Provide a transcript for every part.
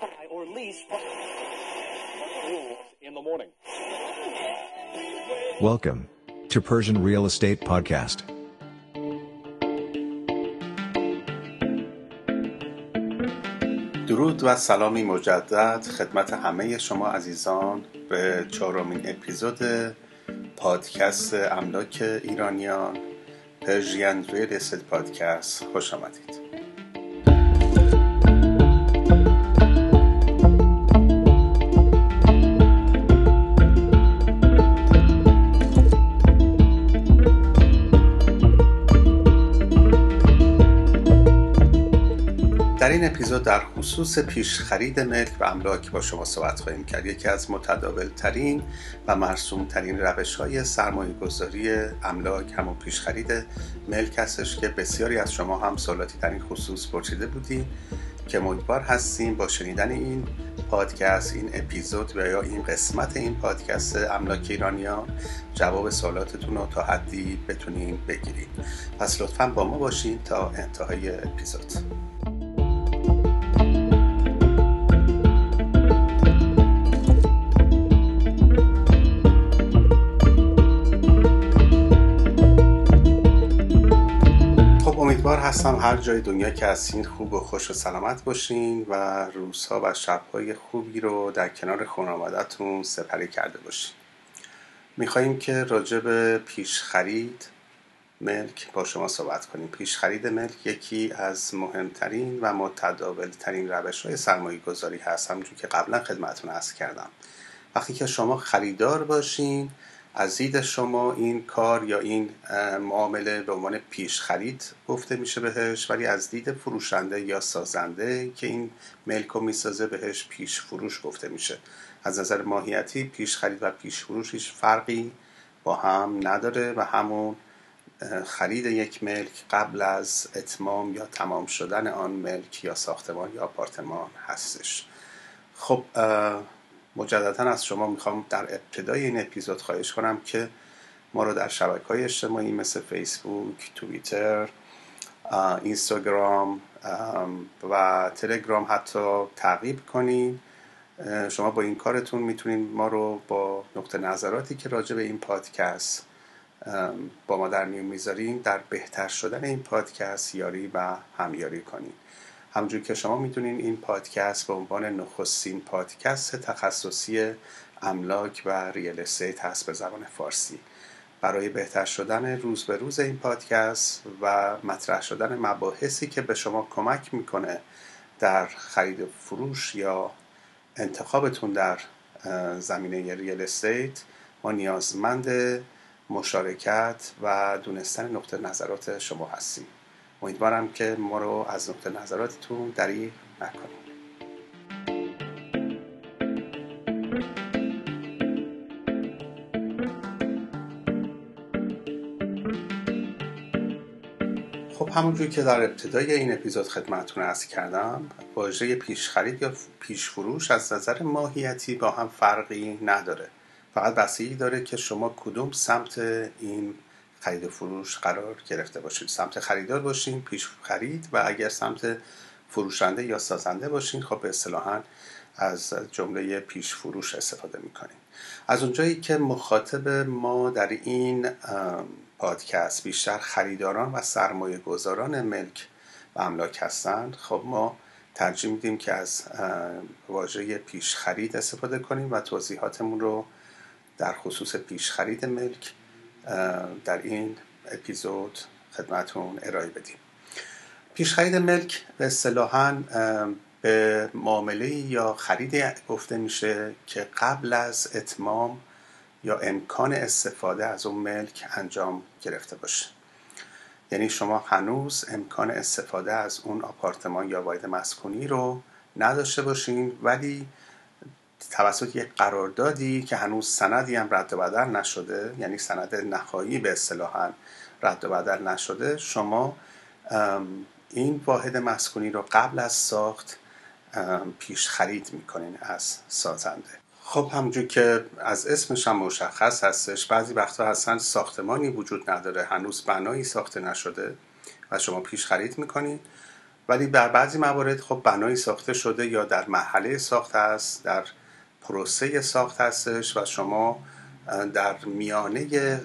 buy or lease in the morning. Welcome to Persian Real Estate Podcast. درود و سلامی مجدد خدمت همه شما عزیزان به چهارمین اپیزود پادکست املاک ایرانیان پرژین ریل استیت پادکست خوش آمدید در این اپیزود در خصوص پیش خرید ملک و املاک با شما صحبت خواهیم کرد. یکی از متداول ترین و مرسوم ترین روش های سرمایه گذاری املاک همون پیش خرید ملک هستش که بسیاری از شما هم سوالاتی در این خصوص پرسیده بودیم که امیدوار هستیم با شنیدن این پادکست این اپیزود و یا این قسمت این پادکست املاک ایرانیان جواب سوالاتتون رو تا حدی بتونیم بگیریم پس لطفا با ما باشین تا انتهای اپیزود. هستم. هر جای دنیا که هستین خوب و خوش و سلامت باشین و روزها و شبهای خوبی رو در کنار خانوادتون سپری کرده باشین. میخواییم که راجع به پیش خرید ملک با شما صحبت کنیم. پیش خرید ملک یکی از مهمترین و متداول ترین روش های سرمایه گذاری هست. همونجور که قبلا خدمتون عرض کردم. وقتی که شما خریدار باشین از دید شما این کار یا این معامله به عنوان پیش خرید گفته میشه بهش ولی از دید فروشنده یا سازنده که این ملک رو می‌سازه بهش پیش فروش گفته میشه. از نظر ماهیتی پیش خرید و پیش فروش هیچ فرقی با هم نداره و همون خرید یک ملک قبل از اتمام یا تمام شدن آن ملک یا ساختمان یا آپارتمان هستش. خب مجددا از شما می‌خوام در ابتدای این اپیزود خواهش کنم که ما رو در شبکه های اجتماعی مثل فیسبوک، توییتر، اینستاگرام و تلگرام حتی تعقیب کنین. شما با این کارتون می‌تونین ما رو با نقطه نظراتی که راجع به این پادکست با ما در میون می‌ذارین در بهتر شدن این پادکست یاری و همیاری کنین. همجور که شما می‌دونین این پادکست به عنوان نخستین پادکست تخصصی املاک و ریل استیت هست به زبان فارسی. برای بهتر شدن روز به روز این پادکست و مطرح شدن مباحثی که به شما کمک می‌کنه در خرید فروش یا انتخابتون در زمینه ریل استیت ما نیازمند مشارکت و دونستن نقطه نظرات شما هستیم. امیدوارم که ما رو از نقطه نظراتتون دریغ نکنید. خب همونجور که در ابتدای این اپیزود خدمتتون ارز کردم واژه پیش خرید یا پیش فروش از نظر ماهیتی با هم فرقی نداره. فقط بستگی داره که شما کدوم سمت این خرید و فروش قرار گرفته باشید سمت خریدار باشین پیش خرید و اگر سمت فروشنده یا سازنده باشین خب اصطلاحا از جمله پیش فروش استفاده می‌کنیم از اونجایی که مخاطب ما در این پادکست بیشتر خریداران و سرمایه گذاران ملک و املاک هستند خب ما ترجیح میدیم که از واژه پیش خرید استفاده کنیم و توضیحاتمون رو در خصوص پیش خرید ملک در این اپیزود خدمتون ارائه بدیم. پیش خرید ملک به اصطلاحا به معامله یا خرید گفته میشه که قبل از اتمام یا امکان استفاده از اون ملک انجام گرفته باشه. یعنی شما هنوز امکان استفاده از اون آپارتمان یا واحد مسکونی رو نداشته باشین ولی توسط یک قراردادی که هنوز سندی هم رد و بدل نشده یعنی سند نهایی به اصطلاحا رد و بدل نشده شما این واحد مسکونی رو قبل از ساخت پیش خرید می‌کنین از سازنده. خب همونجور که از اسمش هم مشخص هستش بعضی وقتا هستن ساختمانی وجود نداره هنوز بنایی ساخته نشده و شما پیش خرید می‌کنین. ولی در بعضی موارد خب بنایی ساخته شده یا در محله ساخت است در پروسه ساخت هستش و شما در میانه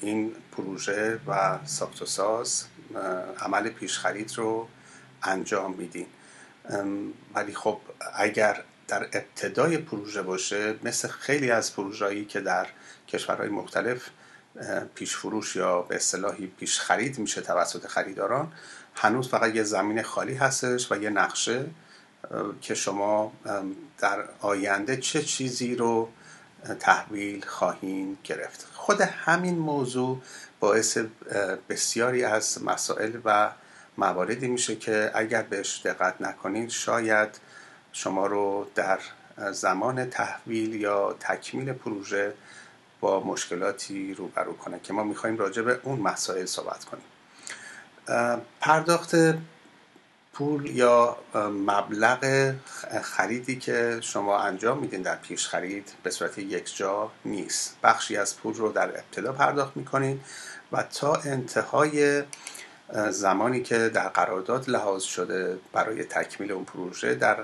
این پروژه و ساخت و ساز عمل پیشخرید رو انجام میدین. ولی خب اگر در ابتدای پروژه باشه مثل خیلی از پروژه‌ای که در کشورهای مختلف پیش فروش یا به اصطلاحی پیش خرید میشه توسط خریداران هنوز فقط یه زمین خالی هستش و یه نقشه که شما در آینده چه چیزی رو تحویل خواهیم گرفت. خود همین موضوع باعث بسیاری از مسائل و مواردی میشه که اگر بهش دقت نکنید شاید شما رو در زمان تحویل یا تکمیل پروژه با مشکلاتی روبرو کنه که ما می‌خوایم راجع به اون مسائل صحبت کنیم. پرداخت پول یا مبلغ خریدی که شما انجام میدین در پیش خرید به صورت یک جا نیست. بخشی از پول رو در ابتدا پرداخت می‌کنین و تا انتهای زمانی که در قرارداد لحاظ شده برای تکمیل اون پروژه در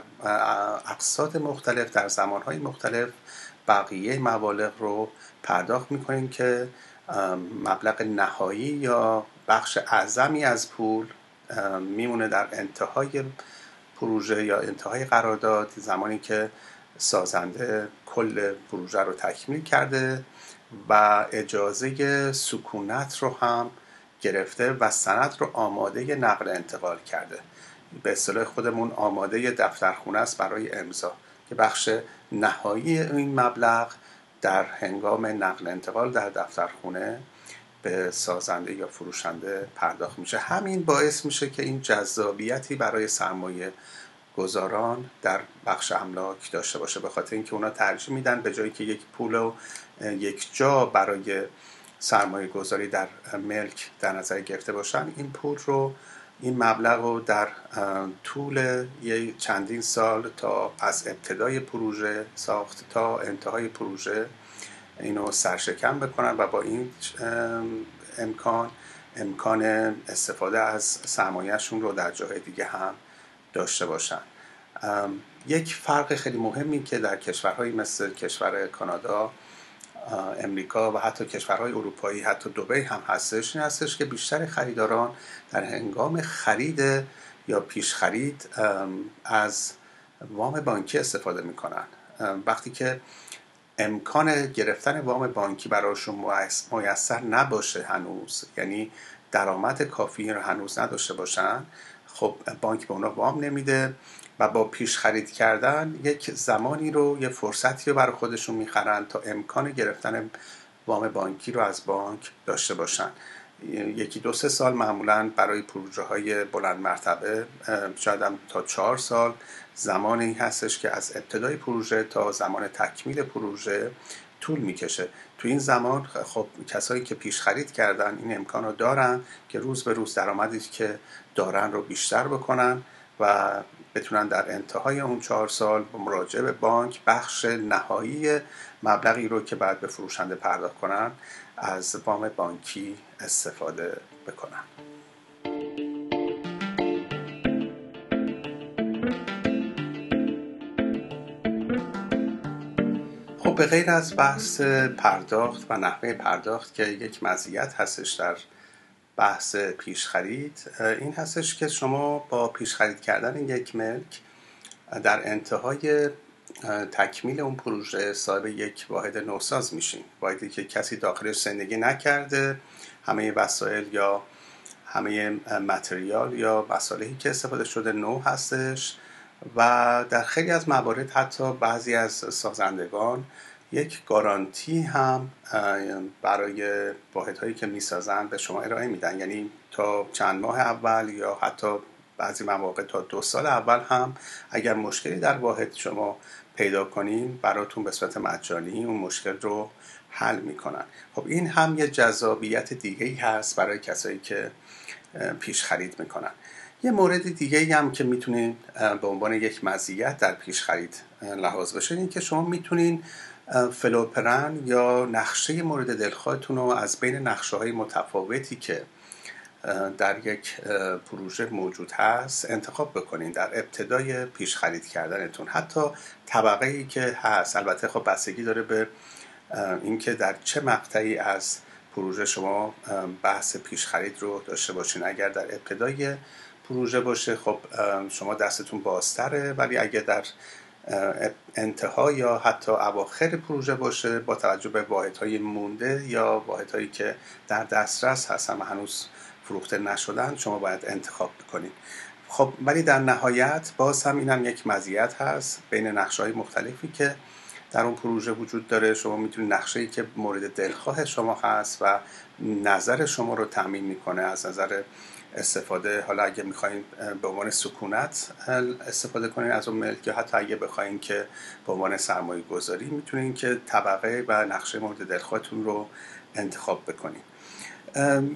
اقساط مختلف در زمانهای مختلف بقیه مبالغ رو پرداخت می‌کنیم که مبلغ نهایی یا بخش اعظمی از پول میمونه در انتهای پروژه یا انتهای قرارداد زمانی که سازنده کل پروژه رو تکمیل کرده و اجازه سکونت رو هم گرفته و سند رو آماده نقل انتقال کرده. به اصطلاح خودمون آماده دفترخونه است برای امضا که بخش نهایی این مبلغ در هنگام نقل انتقال در دفترخونه به سازنده یا فروشنده پرداخت میشه. همین باعث میشه که این جذابیتی برای سرمایه گذاران در بخش املاک داشته باشه. به خاطر اینکه اونا ترجیح میدن به جایی که یک پول و یک جا برای سرمایه گذاری در ملک در نظر گرفته باشن این پول رو این مبلغ رو در طول چندین سال تا از ابتدای پروژه ساخت تا انتهای پروژه اینو سرشکم بکنن و با این امکان امکان استفاده از سرمایهشون رو در جاهای دیگه هم داشته باشن. یک فرق خیلی مهمی که در کشورهایی مثل کشور کانادا امریکا و حتی کشورهای اروپایی حتی دبی هم هستش این هستش که بیشتر خریداران در هنگام خرید یا پیش خرید از وام بانکی استفاده می‌کنن. وقتی که امکان گرفتن وام بانکی براشون میسر نباشه هنوز. یعنی درآمد کافی رو هنوز نداشته باشن. خب بانک به اونا وام نمیده و با پیش خرید کردن یک زمانی رو یه فرصتی رو برای خودشون می‌خرن تا امکان گرفتن وام بانکی رو از بانک داشته باشن. یکی دو سه سال معمولا برای پروژه های بلند مرتبه شاید هم تا چهار سال زمانی هستش که از ابتدای پروژه تا زمان تکمیل پروژه طول می‌کشه. تو این زمان خب کسایی که پیش خرید کردن این امکان رو دارن که روز به روز درآمدی که دارن رو بیشتر بکنن و بتونن در انتهای اون چهار سال با مراجعه به بانک بخش نهایی مبلغی رو که بعد به فروشنده پرداخت کنن از وام بانکی استفاده بکنن. به غیر از بحث پرداخت و نحوه پرداخت که یک مزیت هستش در بحث پیش خرید این هستش که شما با پیش خرید کردن یک ملک در انتهای تکمیل اون پروژه صاحب یک واحد نوساز میشین. واحدی که کسی داخلش زندگی نکرده همه وسایل یا همه متریال یا وسایلی که استفاده شده نو هستش. و در خیلی از موارد حتی بعضی از سازندگان یک گارانتی هم برای واحد هایی که می‌سازن به شما ارائه میدن. یعنی تا چند ماه اول یا حتی بعضی مواقع تا دو سال اول هم اگر مشکلی در واحد شما پیدا کنین براتون به صورت مجانی اون مشکل رو حل می‌کنن. خب این هم یه جذابیت دیگه ای هست برای کسایی که پیش خرید می‌کنن. یه مورد دیگه هم که می‌تونین به عنوان یک مزیت در پیش خرید لحاظ بشه این که شما می‌تونین فلوپرن یا نقشه مورد دلخواهتون رو از بین نقشه های متفاوتی که در یک پروژه موجود هست انتخاب بکنین در ابتدای پیش خرید کردنتون. حتی طبقه ای که هست البته خب بستگی داره به اینکه در چه مقطعی از پروژه شما بحث پیش خرید رو داشته باشین. اگر در ابتدای پروژه باشه خب شما دستتون بازتره ولی اگر در انتها یا حتی اواخر پروژه باشه با توجه به واحدهای مونده یا واحدهایی که در دسترس هستن و هنوز فروخته نشدن شما باید انتخاب بکنید خب ولی در نهایت باز هم این هم یک مزیت هست بین نقشه های مختلفی که در اون پروژه وجود داره. شما می‌تونید نقشه ای که مورد دلخواه شما هست و نظر شما رو تامین می‌کنه از نظر استفاده حالا اگه می‌خواین به عنوان سکونت استفاده کنین از اون ملک یا حتی اگه بخواین که به عنوان سرمایه گذاری می‌تونین که طبقه و نقشه مورد دلخواهتون رو انتخاب بکنین.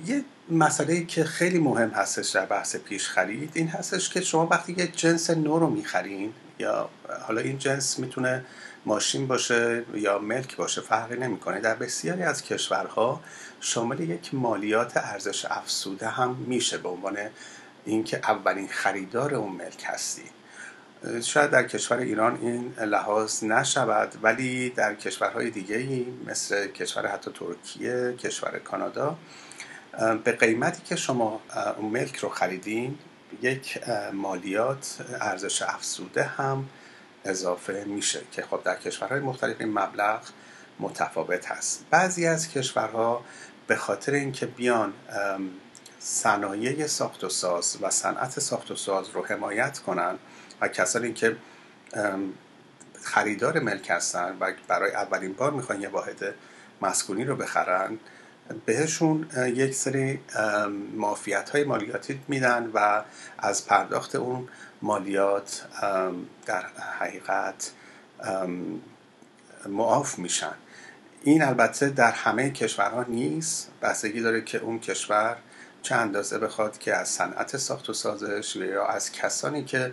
یه مسئله که خیلی مهم هستش در بحث پیش خرید این هستش که شما وقتی یه جنس نو رو می‌خرین یا حالا این جنس می‌تونه ماشین باشه یا ملک باشه فرقی نمی‌کنه. در بسیاری از کشورها شامل یک مالیات ارزش افزوده هم میشه به عنوان اینکه اولین خریدار اون ملک هستی. شاید در کشور ایران این لحاظ نشود ولی در کشورهای دیگه مثل کشور حتی ترکیه کشور کانادا به قیمتی که شما اون ملک رو خریدین یک مالیات ارزش افزوده هم اضافه میشه که خب در کشورهای مختلف این مبلغ متفاوت هست. بعضی از کشورها به خاطر اینکه بیان صنایع ساخت و ساز و صنعت ساخت و ساز رو حمایت کنن و کسانی که خریدار ملک هستن و برای اولین بار می‌خوان یه واحد مسکونی رو بخرن بهشون یک سری معافیت های مالیاتی میدن و از پرداخت اون مالیات در حقیقت معاف میشن. این البته در همه کشورها نیست. بستگی داره که اون کشور چه اندازه بخواد که از صنعت ساخت و سازش یا از کسانی که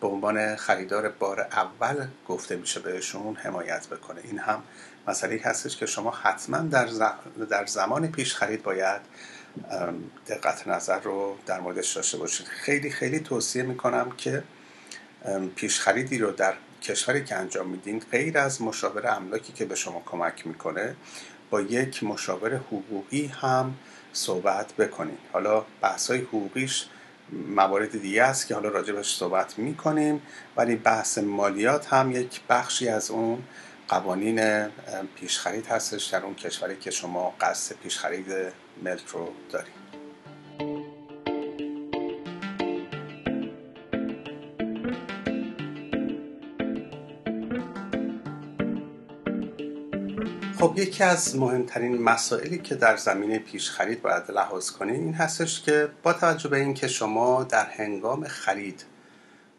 به عنوان خریدار بار اول گفته میشه بهشون حمایت بکنه. این هم مسئله هستش که شما حتما در, زمان پیش خرید باید دقت نظر رو در موردش داشته باشید خیلی خیلی توصیه می‌کنم که پیش خریدی رو در کشوری که انجام میدین غیر از مشاور املاکی که به شما کمک می‌کنه با یک مشاور حقوقی هم صحبت بکنید حالا بحث های حقوقیش موارد دیگه است که حالا راجبش صحبت می‌کنیم ولی بحث مالیات هم یک بخشی از اون قوانین پیشخرید هستش در اون کشوری که شما قصد پیشخرید ملک رو دارید. خب یکی از مهمترین مسائلی که در زمینه پیش خرید باید لحاظ کنید این هستش که با توجه به اینکه شما در هنگام خرید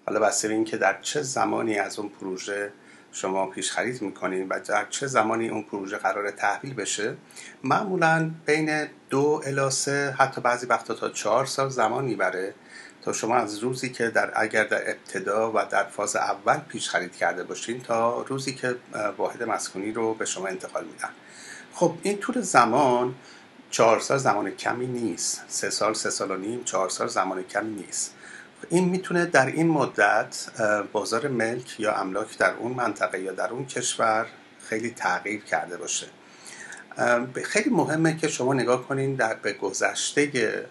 حالا بسته اینکه در چه زمانی از اون پروژه شما پیش خرید می‌کنین و در چه زمانی اون پروژه قرار تحویل بشه معمولا بین دو الی سه حتی بعضی وقتا تا چهار سال زمان می‌بره تا شما از روزی که در اگر در ابتدا و در فاز اول پیش خرید کرده باشین تا روزی که واحد مسکونی رو به شما انتقال میدن. خب این طول زمان چهار سال زمان کمی نیست. سه سال سه سال و نیم چهار سال زمان کمی نیست. این می‌تونه در این مدت بازار ملک یا املاک در اون منطقه یا در اون کشور خیلی تغییر کرده باشه. خیلی مهمه که شما نگاه کنین در به گذشته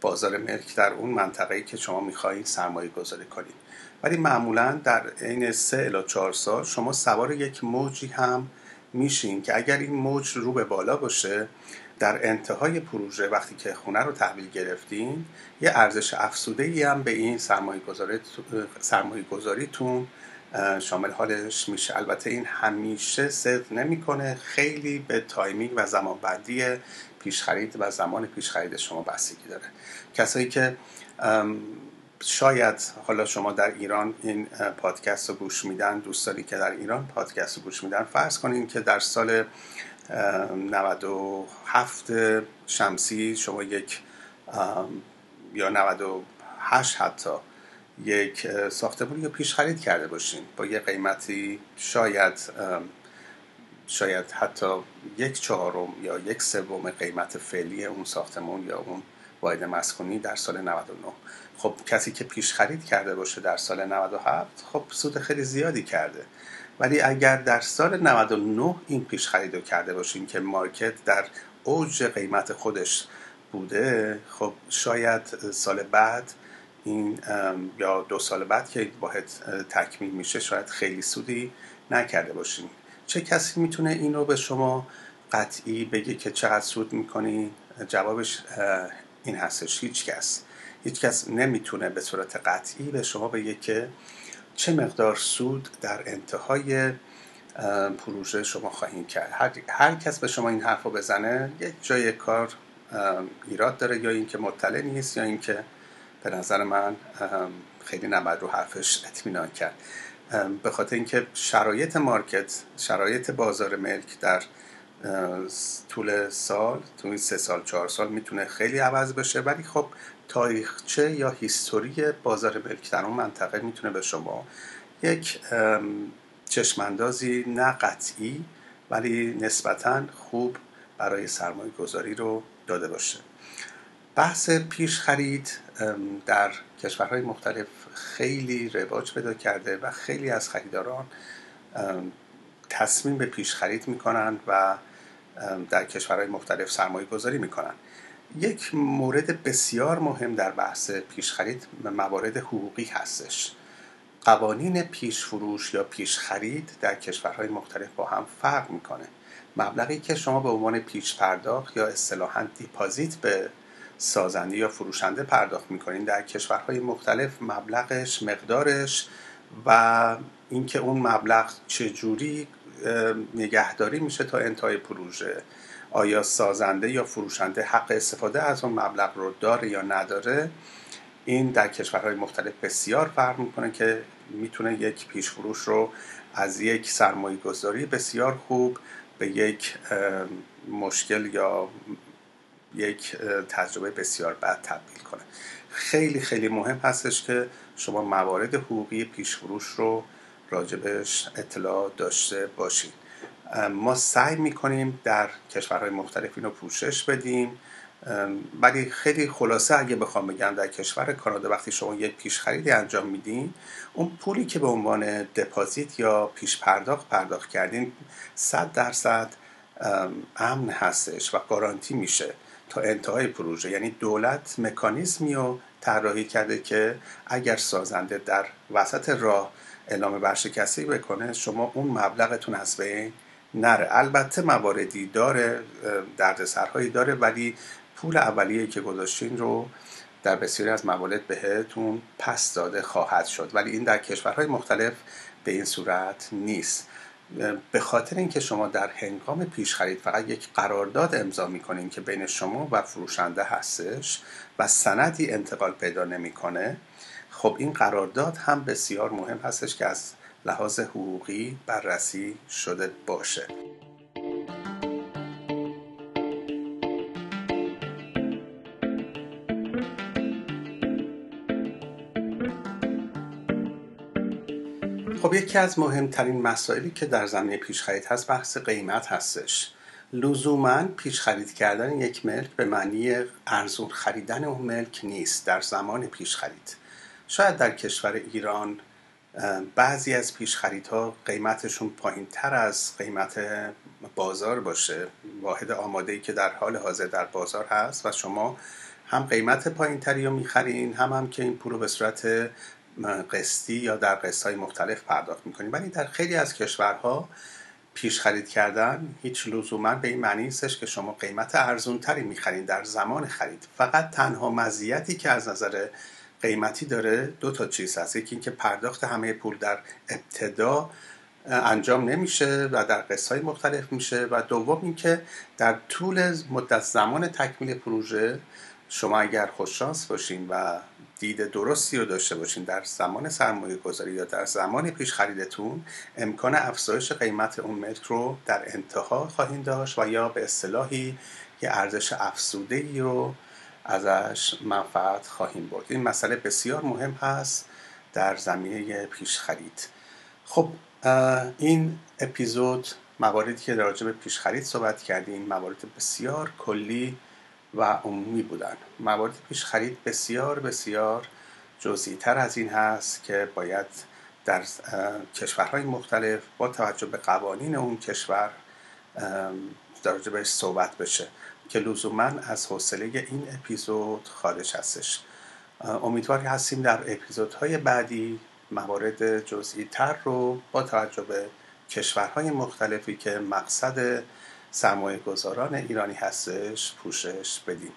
بازار ملک در اون منطقه‌ای که شما می‌خواهید سرمایه گذاری کنید. ولی معمولا در عین سه الی چهار سال شما سوار یک موجی هم میشین که اگر این موج رو به بالا باشه در انتهای پروژه وقتی که خونه رو تحویل گرفتین یه ارزش افزوده ای هم به این سرمایه گذاریتون شامل حالش میشه. البته این همیشه صدق نمی‌کنه. خیلی به timing و زمان بندی پیش خرید و زمان پیش خرید شما بستگی داره. کسایی که شاید حالا شما در ایران این پادکست رو گوش میدن دوستانی که در ایران پادکست رو گوش میدن فرض کنین که در سال 97 شمسی شما یک یا 98 حتی یک ساختمانی رو پیش خرید کرده باشین. با یه قیمتی شاید شاید حتی یک چهارم یا یک سوم قیمت فعلی اون ساختمون یا اون واحد مسکونی در سال 99 خب کسی که پیش خرید کرده باشه در سال 97 خب سود خیلی زیادی کرده. ولی اگر در سال 99 این پیش خرید رو کرده باشیم که مارکت در اوج قیمت خودش بوده خب شاید سال بعد این یا دو سال بعد که واحد تکمیل میشه شاید خیلی سودی نکرده باشیم چه کسی می‌تونه این رو به شما قطعی بگه که چقدر سود می‌کنی؟ جوابش این هستش. هیچ کس. هیچ کس نمی‌تونه به صورت قطعی به شما بگه که چه مقدار سود در انتهای پروژه شما خواهید کرد؟ هر, هر کس به شما این حرف رو بزنه یک جای کار ایراد داره یا اینکه مطلع نیست یا اینکه به نظر من خیلی نباید رو حرفش اطمینان کرد. به خاطر اینکه شرایط مارکت شرایط بازار ملک در طول سال تو این سه سال چهار سال می‌تونه خیلی عوض بشه. ولی خب تاریخچه یا هیستوری بازار ملک در اون منطقه می‌تونه به شما یک چشماندازی نه قطعی ولی نسبتا خوب برای سرمایه گذاری رو داده باشه. بحث پیش خرید در کشورهای مختلف خیلی رواج پیدا کرده و خیلی از خریداران تصمیم به پیش خرید می‌کنن و در کشورهای مختلف سرمایه گذاری می‌کنن. یک مورد بسیار مهم در بحث پیش خرید موارد حقوقی هستش. قوانین پیش فروش یا پیش خرید در کشورهای مختلف با هم فرق می‌کنه. مبلغی که شما به عنوان پیش پرداخت یا اصطلاحا دیپازیت به سازنده یا فروشنده پرداخت می‌کنین در کشورهای مختلف مبلغش مقدارش و اینکه اون مبلغ چجوری نگهداری میشه تا انتهای پروژه. آیا سازنده یا فروشنده حق استفاده از اون مبلغ رو داره یا نداره؟ این در کشورهای مختلف بسیار فرق می‌کنه که می‌تونه یک پیش فروش رو از یک سرمایه گذاری بسیار خوب به یک مشکل یا یک تجربه بسیار بد تبدیل کنه. خیلی خیلی مهم هستش که شما موارد حقوقی پیش فروش رو راجبش اطلاع داشته باشید. ما سعی می‌کنیم در کشورهای مختلف اینو پوشش بدیم. ولی خیلی خلاصه اگه بخوام بگم در کشور کانادا وقتی شما یک پیش خریدی انجام میدین اون پولی که به عنوان دپازیت یا پیش پرداخت پرداخت کردین صد درصد امن هستش و گارانتی میشه تا انتهای پروژه. یعنی دولت مکانیزمی رو طراحی کرده که اگر سازنده در وسط راه اعلام برشکستگی بکنه شما اون مبلغتون از بین نره. البته مواردی داره دردسرهایی داره ولی پول اولیه که گذاشتین رو در بسیاری از موارد بهتون پس داده خواهد شد. ولی این در کشورهای مختلف به این صورت نیست. به خاطر اینکه شما در هنگام پیش خرید فقط یک قرارداد امضا می‌کنین که بین شما و فروشنده هستش و سندی انتقال پیدا نمی‌کنه خب این قرارداد هم بسیار مهم هستش که از لحاظ حقوقی بررسی شده باشه. خب یکی از مهمترین مسائلی که در زمینه پیش خرید هست بحث قیمت هستش. لزوما پیش خرید کردن یک ملک به معنی ارزون خریدن اون ملک نیست در زمان پیش خرید شاید در کشور ایران بعضی از پیش خریدها قیمتشون پایین تر از قیمت بازار باشه. واحد آماده ای که در حال حاضر در بازار هست و شما هم قیمت پایین تری رو می‌خرین هم هم که این پول رو به صورت قسطی یا در قسط های مختلف پرداخت می‌کنین. ولی در خیلی از کشورها پیش خرید کردن هیچ لزوما به این معنی نیستش که شما قیمت ارزون تری می‌خرین در زمان خرید. فقط تنها مزیتی که از نظر قیمتی داره؟ دو تا چیز هست. یکی اینکه پرداخت همه پول در ابتدا انجام نمیشه و در قسط های مختلف میشه. و دوم اینکه در طول مدت زمان تکمیل پروژه شما اگر خوششانس باشین و دید درستی رو داشته باشین در زمان سرمایه گذاری یا در زمان پیش خریدتون امکان افزایش قیمت اون ملک رو در انتها خواهید داشت و یا به اصطلاحی یه ارزش افزوده ای رو ازش منفعت خواهیم برد. این مسئله بسیار مهم هست در زمینه پیش خرید خب این اپیزود مواردی که در به پیش خرید صحبت کردیم موارد بسیار کلی و عمومی بودن. موارد پیش خرید بسیار بسیار جزئی تر از این هست که باید در کشورهای مختلف با توجه به قوانین اون کشور در بهش صحبت بشه. که لزوما از حوصله این اپیزود خارج هستش. امیدواری هستیم در اپیزودهای بعدی موارد جزئی تر رو با توجه به کشورهای مختلفی که مقصد سرمایه گذاران ایرانی هستش پوشش بدیم.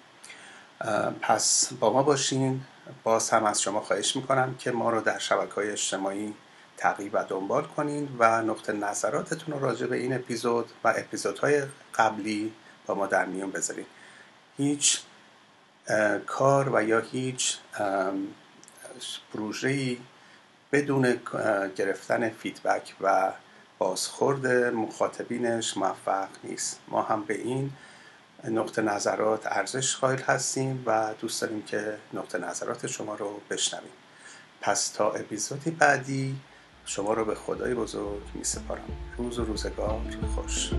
پس با ما باشین. باز هم از شما خواهش می‌کنم که ما رو در شبکه های اجتماعی تعقیب و دنبال کنین و نقطه نظراتتون رو راجع به این اپیزود و اپیزودهای قبلی ما در میون بذارین. هیچ کار و یا هیچ پروژه‌ای بدون گرفتن فیدبک و بازخورد مخاطبینش موفق نیست. ما هم به این نقطه نظرات ارزش قائل هستیم و دوست داریم که نقطه نظرات شما رو بشنویم. پس تا اپیزودی بعدی شما رو به خدای بزرگ می سپارم روز و روزگار خوش.